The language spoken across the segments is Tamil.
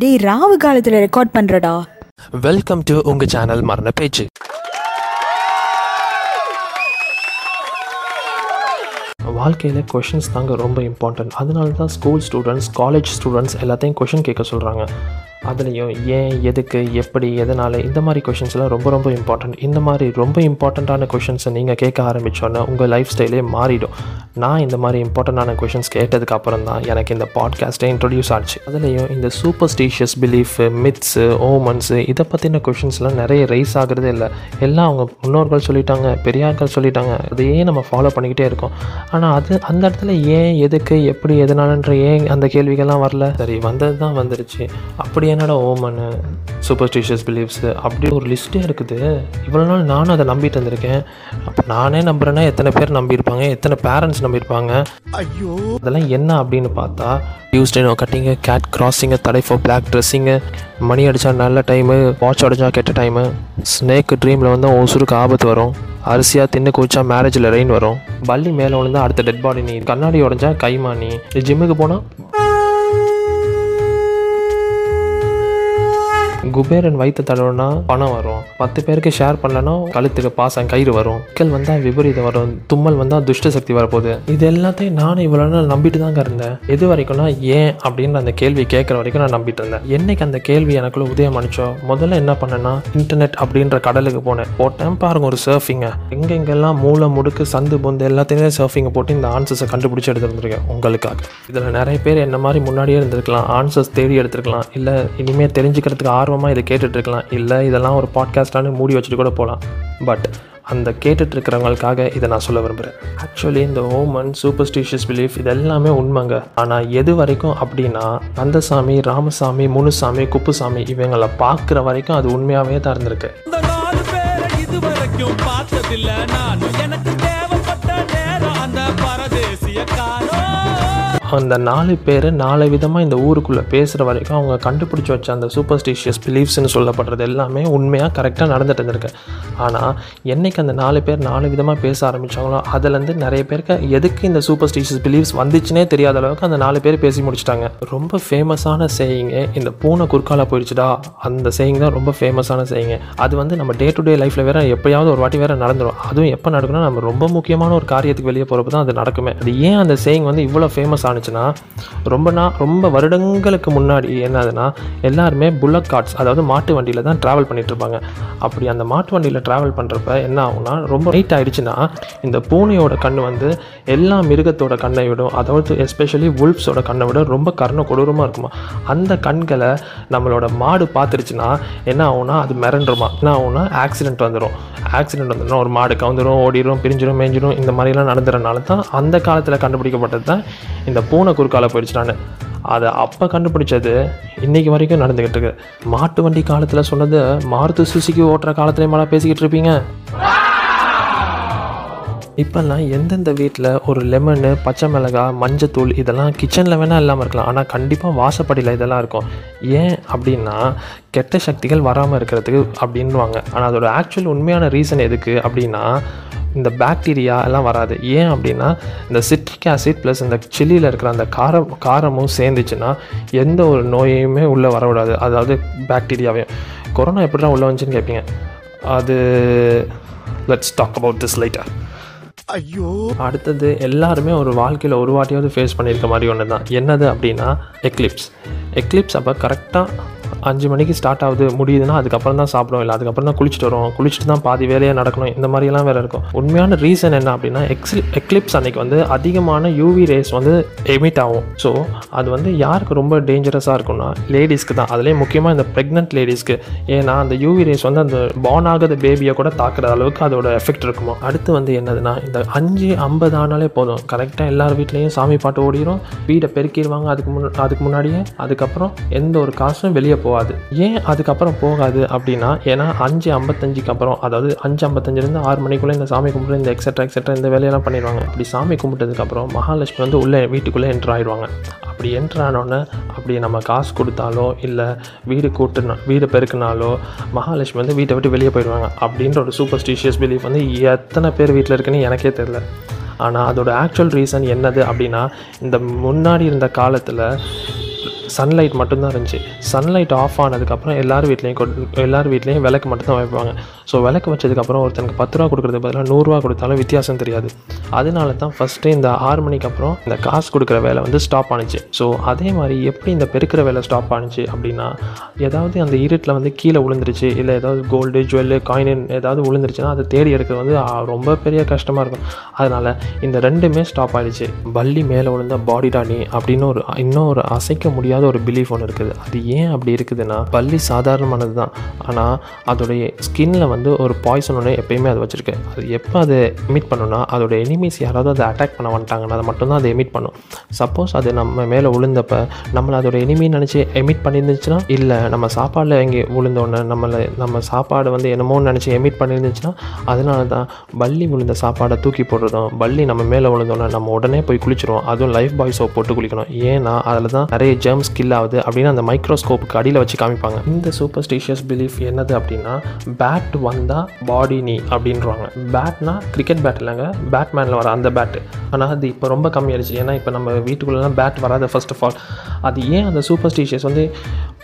டேய் ராவு காலத்துல ரெக்கார்ட் பண்றடா. வெல்கம் டு உங்க சேனல் மரண பேச்சு. வாழ்க்கையில் கொஷின்ஸ் தாங்க ரொம்ப இம்பார்ட்டன்ட் அதனால தான் ஸ்கூல் ஸ்டூடெண்ட்ஸ் காலேஜ் ஸ்டூடெண்ட்ஸ் எல்லாத்தையும் கொஷின் கேட்க சொல்கிறாங்க அதுலேயும் ஏன் எதுக்கு எப்படி எதனால் இந்த மாதிரி கொஷின்ஸ்லாம் ரொம்ப ரொம்ப இம்பார்ட்டன்ட் இந்த மாதிரி ரொம்ப இம்பார்ட்டண்ட்டான கொஷின்ஸை நீங்கள் கேட்க ஆரம்பித்தோன்னே உங்கள் லைஃப் ஸ்டைலே மாறிடும். நான் இந்த மாதிரி இம்பார்ட்டண்ட்டான கொஷின்ஸ் கேட்டதுக்கு அப்புறம் தான் எனக்கு இந்த பாட்காஸ்ட்டை இன்ட்ரடியூஸ் ஆச்சு. அதுலேயும் இந்த சூப்பர்ஸ்டிஷியஸ் பிலீஃபு மித்ஸு ஓமன்ஸு இதை பற்றின கொஷின்ஸ்லாம் நிறைய ரைஸ் ஆகிறதே இல்லை. எல்லாம் அவங்க முன்னோர்கள் சொல்லிட்டாங்க பெரியார்கள் சொல்லிட்டாங்க. அதையே நம்ம ஃபாலோ பண்ணிக்கிட்டே இருக்கோம். ஆனால் அது அந்த இடத்துல ஏன் எதுக்கு எப்படி எதனாலன்ற ஏன் அந்த கேள்விகள்லாம் வரல? சரி வந்தது தான் வந்துருச்சு. அப்படி என்னடா ஓமனு சூப்பர்ஸ்டிஷியஸ் பிலீஃப்ஸு அப்படி ஒரு லிஸ்ட்டே இருக்குது. இவ்வளோ நாள் நானும் அதை நம்பிட்டு வந்திருக்கேன் அப்போ நானே நம்புறேன்னா எத்தனை பேர் நம்பியிருப்பாங்க? எத்தனை பேரண்ட்ஸ் நம்பியிருப்பாங்க? அதெல்லாம் என்ன அப்படின்னு பார்த்தா Tuesday no cutting gate crossing தடை ஃபார் பிளாக் ட்ரெஸ்ஸிங்கு மணி அடித்தா நல்ல டைமு வாட்ச் அடிச்சா கெட்ட டைமு ஸ்னேக் ட்ரீமில் வந்து ஒசுருக்கு ஆபத்து வரும். அரிசியாக தின்னு குடிச்சா மேரேஜில் ரெயின் வரும். பள்ளி மேலே விழுந்தா அடுத்த டெட் பாடி நீ. கண்ணாடி உடஞ்சா கைமானி ஜிம்முக்கு போனால் குபேரன் வயிற்று தடவுனா பணம் வரும். பத்து பேருக்கு ஷேர் பண்ணலன்னா கழுத்துக்கு பாசம் கயிறு வரும். மக்கள் வந்தால் விபரீதம் வரும். தும்மல் வந்தால் துஷ்ட சக்தி வரப்போகுது. இது எல்லாத்தையும் நானும் இவ்வளோ நாள் நம்பிட்டு தாங்க இருந்தேன். எது வரைக்கும்னா ஏன் அப்படின்னு அந்த கேள்வி கேட்குற வரைக்கும் நான் நம்பிட்டு இருந்தேன். என்னைக்கு அந்த கேள்வி எனக்குள்ள உதயம் அனுச்சோ முதல்ல என்ன பண்ணேன்னா இன்டர்நெட் அப்படின்ற கடலுக்கு போனேன். போட்டேன் பாருங்க ஒரு சர்ஃபிங்கை எங்கெங்கெல்லாம் மூளை முடுக்கு சந்து பொந்து எல்லாத்தையுமே சர்ஃபிங்கை போட்டு இந்த ஆன்சர்ஸை கண்டுபிடிச்சி எடுத்துருந்துருக்கேன் உங்களுக்காக. இதில் நிறைய பேர் என்ன மாதிரி முன்னாடியே இருந்திருக்கலாம். ஆன்சர்ஸ் தேடி எடுத்திருக்கலாம். இல்லை இனிமேல் தெரிஞ்சுக்கிறதுக்கு ஆர்வம் ஆர்வமாக இதை கேட்டுட்ருக்கலாம். இல்லை இதெல்லாம் ஒரு பாட்காஸ்டானு மூடி வச்சுட்டு கூட போகலாம். பட் அந்த கேட்டுட்ருக்கிறவங்களுக்காக இதை நான் சொல்ல விரும்புகிறேன் ஆக்சுவலி இந்த ஓமன் சூப்பர்ஸ்டிஷியஸ் பிலீஃப் இது எல்லாமே உண்மைங்க. ஆனால் எது வரைக்கும் அப்படின்னா கந்தசாமி ராமசாமி முனுசாமி குப்புசாமி இவங்களை பார்க்குற வரைக்கும் அது உண்மையாகவே தான் இருந்திருக்கு. அந்த நாலு பேர் நாலு விதமாக இந்த ஊருக்குள்ளே பேசுகிற வரைக்கும் அவங்க கண்டுபிடிச்சி வச்ச அந்த சூப்பர்ஸ்டிஷியஸ் பிலீஃப்ஸ்னு சொல்லப்படுறது எல்லாமே உண்மையாக கரெக்டாக நடந்துட்டு இருந்திருக்கு. ஆனால் என்னைக்கு அந்த நாலு பேர் நாலு விதமாக பேச ஆரம்பித்தாங்களோ அதுலேருந்து நிறைய பேருக்கு எதுக்கு இந்த சூப்பர்ஸ்டிஷியஸ் பிலீஃப்ஸ் வந்துச்சுனே தெரியாத அளவுக்கு அந்த நாலு பேர் பேசி முடிச்சிட்டாங்க. ரொம்ப ஃபேமஸான செய்யுங்க இந்த பூனை குறுக்கால போயிடுச்சுடா. அந்த செய்யுங்க தான் ரொம்ப ஃபேமஸான செய்யுங்க அது வந்து நம்ம டே டு டே லைஃப்பில் வேறு எப்போயாவது ஒரு வாட்டி வேறு நடந்துடும் அதுவும் எப்போ நடக்கணும் நம்ம ரொம்ப முக்கியமான ஒரு காரியத்துக்கு வெளியே போகிறப்ப தான் அது நடக்குமே. அது ஏன் அந்த சேயிங் வந்து இவ்வளோ ஃபேமஸ் ஆரம்பிச்சுன்னா ரொம்ப நான் ரொம்ப வருடங்களுக்கு முன்னாடி என்னதுன்னா எல்லாருமே புல்லக் கார்ட்ஸ் அதாவது மாட்டு வண்டியில் தான் ட்ராவல் பண்ணிட்டு இருப்பாங்க அப்படி அந்த மாட்டு வண்டியில் ட்ராவல் பண்ணுறப்ப என்ன ஆகும்னா ரொம்ப நைட் ஆயிடுச்சுன்னா இந்த பூனையோட கண் வந்து எல்லா மிருகத்தோட கண்ணை விடும். அதாவது எஸ்பெஷலி வுல்ஃப்ஸோட கண்ணை விட ரொம்ப கர்ண கொடூரமாக இருக்குமா. அந்த கண்களை நம்மளோட மாடு பார்த்துருச்சுன்னா என்ன ஆகும்னா அது மிரண்டுருமா. என்ன ஆகும்னா ஆக்சிடென்ட் வந்துடும் ஆக்சிடென்ட் வந்துடும் ஒரு மாடு கவுந்துடும் ஓடிடும் பிரிஞ்சிடும் மேஞ்சிடும் இந்த மாதிரிலாம் நடந்துறனால தான் அந்த காலத்தில் கண்டுபிடிக்கப்பட்டது தான் இந்த பூனை குறுக்கால போயிடுச்சுனான்னு அதை அப்போ கண்டுபிடிச்சது இன்னைக்கு வரைக்கும் நடந்துக்கிட்டு இருக்கு. மாட்டு வண்டி காலத்தில் சொன்னது மாருதி சுசுக்கி ஓட்டுற காலத்துலேயுமா பேசிக்கிட்டு இருப்பீங்க. இப்போல்லாம் எந்தெந்த வீட்டில் ஒரு லெமனு பச்சை மிளகாய் மஞ்சத்தூள் இதெல்லாம் கிச்சனில் வேணால் இல்லாமல் இருக்கலாம். ஆனால் கண்டிப்பாக வாசப்படியில் இதெல்லாம் இருக்கும். ஏன் அப்படின்னா கெட்ட சக்திகள் வராமல் இருக்கிறதுக்கு அப்படின்வாங்க ஆனால் அதோட ஆக்சுவல் உண்மையான ரீசன் எதுக்கு அப்படின்னா இந்த பாக்டீரியா எல்லாம் வராது. ஏன் அப்படின்னா இந்த சிட்ரிக் ஆசிட் ப்ளஸ் இந்த சில்லியில் இருக்கிற அந்த காரம் காரமும் சேர்ந்துச்சுன்னா எந்த ஒரு நோயையுமே உள்ளே வரவிடாது. அதாவது பாக்டீரியாவையும் கொரோனா எப்படி தான் உள்ளே வந்துச்சுன்னு கேட்பீங்க அது let's talk about this later அடுத்தது எல்லாருமே ஒரு வாழ்க்கையில் ஒரு வாட்டியாவது ஃபேஸ் பண்ணியிருக்க மாதிரி ஒன்று தான் என்னது அப்படின்னா எக்லிப்ஸ் எக்லிப்ஸ் அப்போ கரெக்டாக அஞ்சு மணிக்கு ஸ்டார்ட் ஆகுது முடியுதுன்னா அதுக்கப்புறம் தான் சாப்பிடும் இல்லை அதுக்கப்புறம் தான் குளிச்சுட்டு வரும் குளிச்சுட்டு தான் பாதி வேலையாக நடக்கணும். இந்த மாதிரிலாம் வேறு இருக்கும். உண்மையான ரீசன் என்ன அப்படின்னா எக்ஸில் எக்லிப்ஸ் அன்னைக்கு வந்து அதிகமான யூவி ரேஸ் வந்து எமிட் ஆகும். ஸோ அது வந்து யாருக்கு ரொம்ப டேஞ்சரஸாக இருக்கும்னா லேடிஸ்க்கு தான். அதுலேயும் முக்கியமாக இந்த ப்ரெக்னென்ட் லேடிஸ்க்கு ஏன்னா அந்த யூவி ரேஸ் வந்து அந்த பார்ன் ஆகாத பேபியை கூட தாக்குற அளவுக்கு அதோட எஃபெக்ட் இருக்குமா? அடுத்து வந்து என்னதுன்னா இந்த அஞ்சு ஐம்பது ஆனாலே போதும். கரெக்டாக எல்லார் வீட்லேயும் சாமி பாட்டு ஓடிடும் வீடை பெருக்கிடுவாங்க அதுக்கு முன் அதுக்கு முன்னாடியே. அதுக்கப்புறம் எந்த ஒரு காசும் வெளியே போகாது. ஏன் அதுக்கப்புறம் போகாது அப்படின்னா ஏன்னா அஞ்சு ஐம்பத்தஞ்சுக்கு அப்புறம் அதாவது அஞ்சு ஐம்பத்தஞ்சிலேருந்து ஆறு மணிக்குள்ளே இந்த சாமி கும்பிட்டு இந்த எக்ஸட்ரா எக்ஸட்ரா இந்த வேலையெல்லாம் பண்ணிடுவாங்க. அப்படி சாமி கும்பிட்டதுக்கப்புறம் மகாலட்சுமி வந்து உள்ளே வீட்டுக்குள்ளே என்ட்ரு ஆயிடுவாங்க. அப்படி என்ட்ரு ஆனோடனே அப்படி நம்ம காசு கொடுத்தாலோ இல்லை வீடு கூட்டுனா வீடு பெருக்கினாலோ மகாலட்சுமி வந்து வீட்டை விட்டு வெளியே போயிடுவாங்க. அப்படின்ற ஒரு சூப்பர்ஸ்டிஷியஸ் பிலீஃப் வந்து எத்தனை பேர் வீட்டில் இருக்குன்னு எனக்கே தெரில ஆனால் அதோட ஆக்சுவல் ரீசன் என்னது அப்படின்னா இந்த முன்னாடி இருந்த காலத்தில் சன்லைட் மட்டும்தான் இருந்துச்சு. சன்லைட் ஆஃப் ஆனதுக்கப்புறம் எல்லார் வீட்லேயும் கொண்டு எல்லார் வீட்லேயும் விளக்கு மட்டும்தான் வைப்பாங்க. ஸோ விளக்கு வச்சதுக்கப்புறம் ஒருத்தனுக்கு பத்து ரூபா கொடுக்குறது பதிலாக நூறுரூவா கொடுத்தாலும் வித்தியாசம் தெரியாது. அதனால தான் ஃபஸ்ட்டு இந்த ஆறு மணிக்கு அப்புறம் இந்த காசு கொடுக்குற வேலை வந்து ஸ்டாப் ஆனுச்சு. ஸோ அதே மாதிரி எப்படி இந்த பெருக்கிற வேலை ஸ்டாப் ஆனுச்சு அப்படின்னா ஏதாவது அந்த இருட்டில் வந்து கீழே விழுந்துருச்சு இல்லை ஏதாவது கோல்டு ஜுவல்லு காயின் ஏதாவது விழுந்துருச்சுன்னா அதை தேடி எடுக்கிறது வந்து ரொம்ப பெரிய கஷ்டமாக இருக்கும். அதனால் இந்த ரெண்டுமே ஸ்டாப் ஆகிடுச்சு பள்ளி மேலே விழுந்த பாடி டானி அப்படின்னு ஒரு இன்னும் ஒரு அசைக்க முடியாத ஒரு பிலீஃப் ஒன்று இருக்குது. அது ஏன் அப்படி இருக்குதுன்னா பள்ளி சாதாரணமானது தான் ஆனால் அதோடைய ஸ்கின்னில் வந்து ஒரு பாய்சன் ஒன்று எப்பயுமே அது வச்சிருக்கு. அது எப்போ அதை எமிட் பண்ணுன்னா அதோட எனிமீஸ் யாராவது அதை அட்டாக் பண்ண வந்துட்டாங்கன்னா அதை மட்டும்தான் அதை எமிட் பண்ணும். சப்போஸ் அது நம்ம மேலே விழுந்தப்ப நம்மளை அதோட எனிமின்னு நினச்சி எமிட் பண்ணியிருந்துச்சுன்னா இல்லை நம்ம சாப்பாடில் எங்கே விழுந்தோடனே நம்மளை நம்ம சாப்பாடு வந்து என்னமோன்னு நினச்சி எமிட் பண்ணியிருந்துச்சுன்னா அதனால தான் பள்ளி விழுந்த சாப்பாடை தூக்கி போடுறதும் பள்ளி நம்ம மேலே விழுந்தோடனே நம்ம உடனே போய் குளிச்சிருவோம். அதுவும் லைஃப் பாய் சோப் போட்டு குளிக்கணும். ஏன்னா அதில் தான் நிறைய ஜெர்ம்ஸ் ஸ்கில் ஆகுது அப்படின்னு அந்த மைக்ரோஸ்கோப்புக்கு அடியில் வச்சு காமிப்பாங்க. இந்த சூப்பர்ஸ்டிஷியஸ் பிலீஃப் என்னது அப்படின்னா பேட் வந்தால் பாடி நீ அப்படின்றாங்க. பேட்னா கிரிக்கெட் பேட் இல்லைங்க. பேட்மேனில் வர அந்த பேட்டு ஆனால் அது இப்போ ரொம்ப கம்மியாயிடுச்சு. ஏன்னா இப்போ நம்ம வீட்டுக்குள்ளெலாம் பேட் வராது ஃபர்ஸ்ட் ஆஃப் ஆல் அது ஏன் அந்த சூப்பர்ஸ்டிஷியஸ் வந்து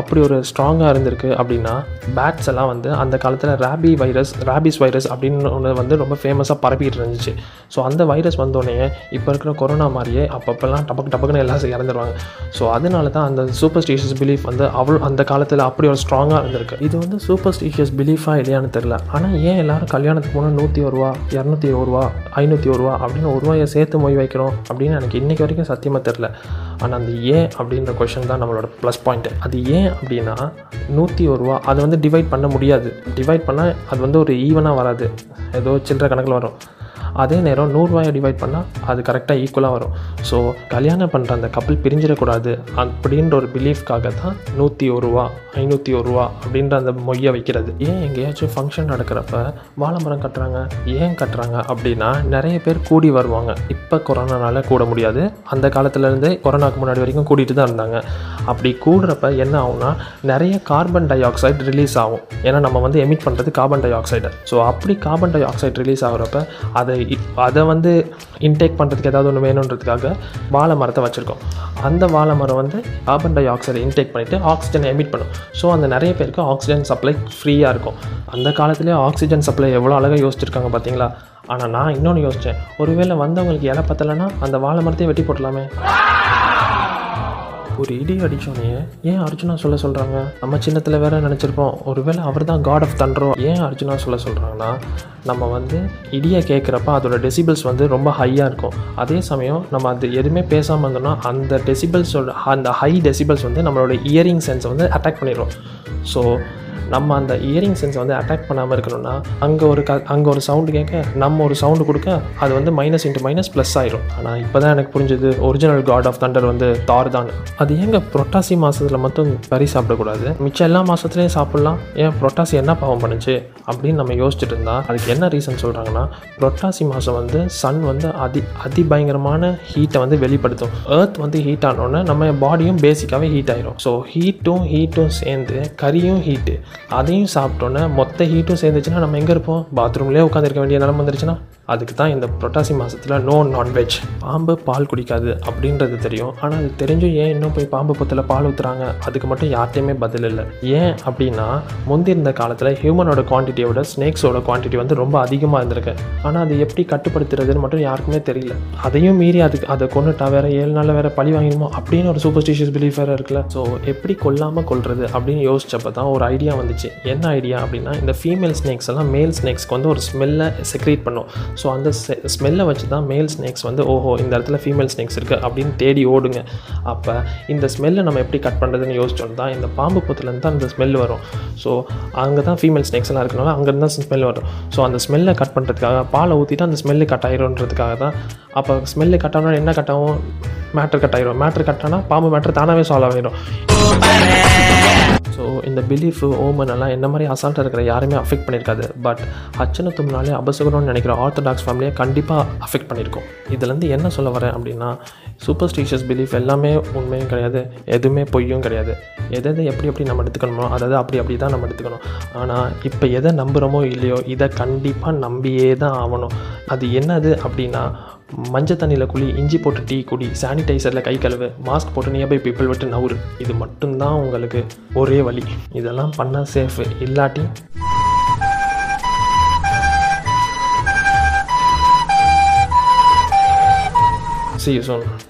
அப்படி ஒரு ஸ்ட்ராங்காக இருந்திருக்கு அப்படின்னா பேட்ஸ் எல்லாம் வந்து அந்த காலத்தில் ரேபி வைரஸ் ரேபிஸ் வைரஸ் அப்படின்னு ஒன்று வந்து ரொம்ப ஃபேமஸாக பரப்பிட்டு இருந்துச்சு. ஸோ அந்த வைரஸ் வந்தோடனே இப்போ இருக்கிற கொரோனா மாதிரியே அப்பப்போலாம் டபக்கு டபக்குன்னு எல்லாம் இறந்துருவாங்க. ஸோ அதனால தான் அந்த சூப்பர் ஸ்டீஷியஸ் பிலீஃப் வந்து அவ்வளோ அந்த காலத்தில் அப்படி ஒரு ஸ்ட்ராங்காக இருந்திருக்கு. இது வந்து சூப்பர் ஸ்டீஷியஸ் பிலீஃபாக இல்லையான்னு தெரில ஆனால் ஏன் எல்லோரும் கல்யாணத்துக்கு போனால் நூற்றி ஒரு ரூபா இரநூத்தி ஒரு ரூபா ஐநூற்றி ஒரு ரூபா அப்படின்னு ஒரு ரூபாயை சேர்த்து மொய் வைக்கிறோம் அப்படின்னு எனக்கு இன்றைக்கி வரைக்கும் சத்தியமாக தெரில ஆனால் அந்த ஏன் அப்படின்ற கொஷின் தான் நம்மளோட ப்ளஸ் பாயிண்ட் அது ஏன் அப்படின்னா நூற்றி ஒரு ரூபா. அதை வந்து டிவைட் பண்ண முடியாது. டிவைட் பண்ணால் அது வந்து ஒரு ஈவனாக வராது. ஏதோ சில்லற கணக்கில் வரும். அதே நேரம் நூறுரூவாயை டிவைட் பண்ணால் அது கரெக்டாக ஈக்குவலாக வரும். ஸோ கல்யாணம் பண்ணுற அந்த கப்பல் பிரிஞ்சிடக்கூடாது அப்படின்ற ஒரு பிலீஃப்காக தான் நூற்றி ஒரு ரூபா ஐநூற்றி ஒரு ரூபா அப்படின்ற அந்த மொய்யை வைக்கிறது. ஏன் எங்கேயாச்சும் ஃபங்க்ஷன் நடக்கிறப்ப வாழை மரம் கட்டுறாங்க ஏன் கட்டுறாங்க அப்படின்னா நிறைய பேர் கூடி வருவாங்க. இப்போ கொரோனானால கூட முடியாது. அந்த காலத்துலேருந்தே கொரோனாக்கு முன்னாடி வரைக்கும் கூட்டிகிட்டு தான் இருந்தாங்க. அப்படி கூடுறப்ப என்ன ஆகும்னா நிறைய கார்பன் டை ஆக்சைடு ரிலீஸ் ஆகும். ஏன்னா நம்ம வந்து எமிட் பண்ணுறது கார்பன் டை ஆக்சைடு ஸோ அப்படி கார்பன் டை ஆக்சைடு ரிலீஸ் ஆகிறப்ப அதை அதை வந்து இன்டேக் பண்ணுறதுக்கு ஏதாவது ஒன்று வேணுன்றதுக்காக வாழை மரத்தை வச்சுருக்கோம். அந்த வாழை மரம் வந்து கார்பன் டை ஆக்சைடை இன்டேக் பண்ணிவிட்டு ஆக்சிஜனை எமிட் பண்ணும். ஸோ அந்த நிறைய பேருக்கு ஆக்சிஜன் சப்ளை ஃப்ரீயாக இருக்கும். அந்த காலத்துலேயே ஆக்சிஜன் சப்ளை எவ்வளோ அழகாக யோசிச்சிருக்காங்க பார்த்தீங்களா ஆனால் நான் இன்னொன்று யோசித்தேன் ஒருவேளை வந்தவங்களுக்கு இலை பத்தலைன்னா அந்த வாழை மரத்தையே வெட்டி போட்டலாமே ஒரு இடி அடிச்சோடனே ஏன் அர்ஜுனா சொல்ல சொல்கிறாங்க நம்ம சின்னத்தில் வேற நினச்சிருப்போம். ஒருவேளை அவர் தான் காட் ஆஃப் தண்டரோ ஏன் அர்ஜுனா சொல்ல சொல்கிறாங்கன்னா நம்ம வந்து இடியை கேட்குறப்ப அதோட டெசிபிள்ஸ் வந்து ரொம்ப ஹையாக இருக்கும். அதே சமயம் நம்ம அது எதுவுமே பேசாமல் இருந்தோம்னா அந்த டெசிபிள்ஸோட அந்த ஹை டெசிபிள்ஸ் வந்து நம்மளோட இயரிங் சென்ஸை வந்து அட்டாக் பண்ணிடும் ஸோ நம்ம அந்த இயரிங் சென்ஸை வந்து அட்டாக் பண்ணாமல் இருக்கணும்னா அங்கே ஒரு க அங்கே ஒரு சவுண்டு கேட்க நம்ம ஒரு சவுண்டு கொடுக்க அது வந்து மைனஸ் இன்ட்டு மைனஸ் ப்ளஸ் ஆயிரும். ஆனால் இப்போ தான் எனக்கு புரிஞ்சது ஒரிஜினல் காட் ஆஃப் தண்டர் வந்து தார் தான். அது ஏங்க புரட்டாசி மாதத்தில் மட்டும் கறி சாப்பிடக்கூடாது? மிச்சம் எல்லா மாதத்துலேயும் சாப்பிட்லாம். ஏன் புரட்டாசி என்ன பாவம் பண்ணுச்சு? அப்படின்னு நம்ம யோசிச்சுட்டு இருந்தால் அதுக்கு என்ன ரீசன் சொல்கிறாங்கன்னா புரட்டாசி மாதம் வந்து சன் வந்து அதி அதிபயங்கரமான ஹீட்டை வந்து வெளிப்படுத்தும். ஏர்த் வந்து ஹீட் ஆனோடனே நம்ம பாடியும் பேசிக்காகவே ஹீட் ஆயிரும். ஸோ ஹீட்டும் ஹீட்டும் சேர்ந்து கறியும் ஹீட்டு அதையும் சாப்பிட்டோன்னே மொத்த ஹீட்டும் சேர்ந்துச்சுன்னா நம்ம எங்கே இருப்போம்? பாத்ரூம்லேயே உட்காந்துருக்க வேண்டிய நிலம வந்துருச்சுன்னா அதுக்கு தான் இந்த புரட்டாசி மாதத்தில் நோ நான்வெஜ் பாம்பு பால் குடிக்காது அப்படின்றது தெரியும். ஆனால் அது தெரிஞ்சும் ஏன் இன்னும் போய் பாம்பு பொத்தில் பால் ஊற்றுறாங்க அதுக்கு மட்டும் யார்ட்டையுமே பதில் இல்லை. ஏன் அப்படின்னா முந்தி இருந்த காலத்தில் ஹியூமனோட குவான்டிட்டியை விட ஸ்னேக்ஸோட குவான்டிட்டி வந்து ரொம்ப அதிகமாக இருந்திருக்கு. ஆனால் அது எப்படி கட்டுப்படுத்துறதுன்னு மட்டும் யாருக்குமே தெரியல. அதையும் மீறி அதுக்கு அதை கொண்டுட்டா வேற ஏழு நாளில் வேற பழி வாங்கிடுமோ? அப்படின்னு ஒரு சூப்பர்ஸ்டிஷியஸ் பிலீஃப் வேறு இருக்குல்ல. ஸோ எப்படி கொல்லாமல் கொள்வது அப்படின்னு யோசிச்சப்போ தான் ஒரு ஐடியா வந்து வந்துச்சு. என்ன ஐடியா அப்படின்னா இந்த ஃபீமேல் ஸ்னேக்ஸ் எல்லாம் மேல் ஸ்னேக்ஸ்க்கு வந்து ஒரு ஸ்மெல்லை செக்ரேட் பண்ணும். ஸோ அந்த ஸ்மெல்லை வச்சு தான் மேல் ஸ்னேக்ஸ் வந்து ஓஹோ இந்த இடத்துல ஃபீமேல் ஸ்னேக்ஸ் இருக்குது அப்படின்னு தேடி ஓடுங்க. அப்போ இந்த ஸ்மெல்லை நம்ம எப்படி கட் பண்ணுறதுன்னு யோசிச்சோம் தான் இந்த பாம்பு புத்துலேருந்து தான் இந்த ஸ்மெல் வரும். ஸோ அங்கே தான் ஃபீமேல் ஸ்னேக்ஸ் எல்லாம் இருக்கனால அங்கேருந்து தான் ஸ்மெல் வரும். ஸோ அந்த ஸ்மெல்லை கட் பண்ணுறதுக்காக பாலை ஊற்றிட்டு அந்த ஸ்மெல்லு கட் ஆயிரும்ன்றதுக்காக தான் அப்போ ஸ்மெல்லு கட் ஆனால் என்ன கட் ஆகும்? மேட்ரு கட் ஆயிரும். மேட்ரு கட் ஆனால் பாம்பு மேட்ரு தானாகவே சால்வ் ஆகிடும் ஸோ இந்த பிலீஃபு ஓமன் எல்லாம் என்ன மாதிரி அசால்ட்டாக இருக்கிற யாருமே அஃபெக்ட் பண்ணியிருக்காது பட் அச்சனை தும்னாலே அபசகுணம்னு நினைக்கிற ஆர்த்தடாக்ஸ் ஃபேமிலியை கண்டிப்பாக அஃபெக்ட் பண்ணியிருக்கோம் இதுலேருந்து என்ன சொல்ல வரேன் அப்படின்னா சூப்பர்ஸ்டிஷியஸ் பிலீஃப் எல்லாமே உண்மையும் கிடையாது எதுவுமே பொய்யும் கிடையாது. எதை எதை எப்படி எப்படி நம்ம எடுத்துக்கணுமோ அதாவது அப்படி அப்படி தான் நம்ம எடுத்துக்கணும். ஆனால் இப்போ எதை நம்புகிறோமோ இல்லையோ இதை கண்டிப்பாக நம்பியே தான் ஆகணும். அது என்னது அப்படின்னா மஞ்சள் தண்ணியில் குழி இஞ்சி போட்டு டீ குடி சானிடைசரில் கை கழுவு மாஸ்க் போட்டு நியர்பை பீப்புள் விட்டு நவுறு. இது மட்டும்தான் உங்களுக்கு ஒரே வழி இதெல்லாம் பண்ணால் சேஃபு இல்லாட்டி see you soon